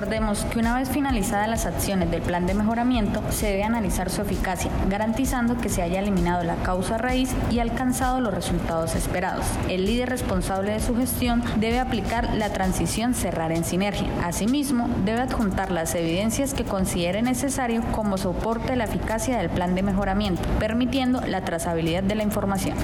Recordemos que una vez finalizadas las acciones del plan de mejoramiento, se debe analizar su eficacia, garantizando que se haya eliminado la causa raíz y alcanzado los resultados esperados. El líder responsable de su gestión debe aplicar la transición cerrar en sinergia. Asimismo, debe adjuntar las evidencias que considere necesario como soporte de la eficacia del plan de mejoramiento, permitiendo la trazabilidad de la información.